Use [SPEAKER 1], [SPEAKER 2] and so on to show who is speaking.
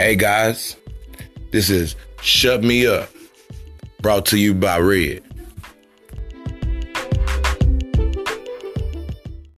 [SPEAKER 1] Hey guys, this is Shut Me Up, brought to you by Red.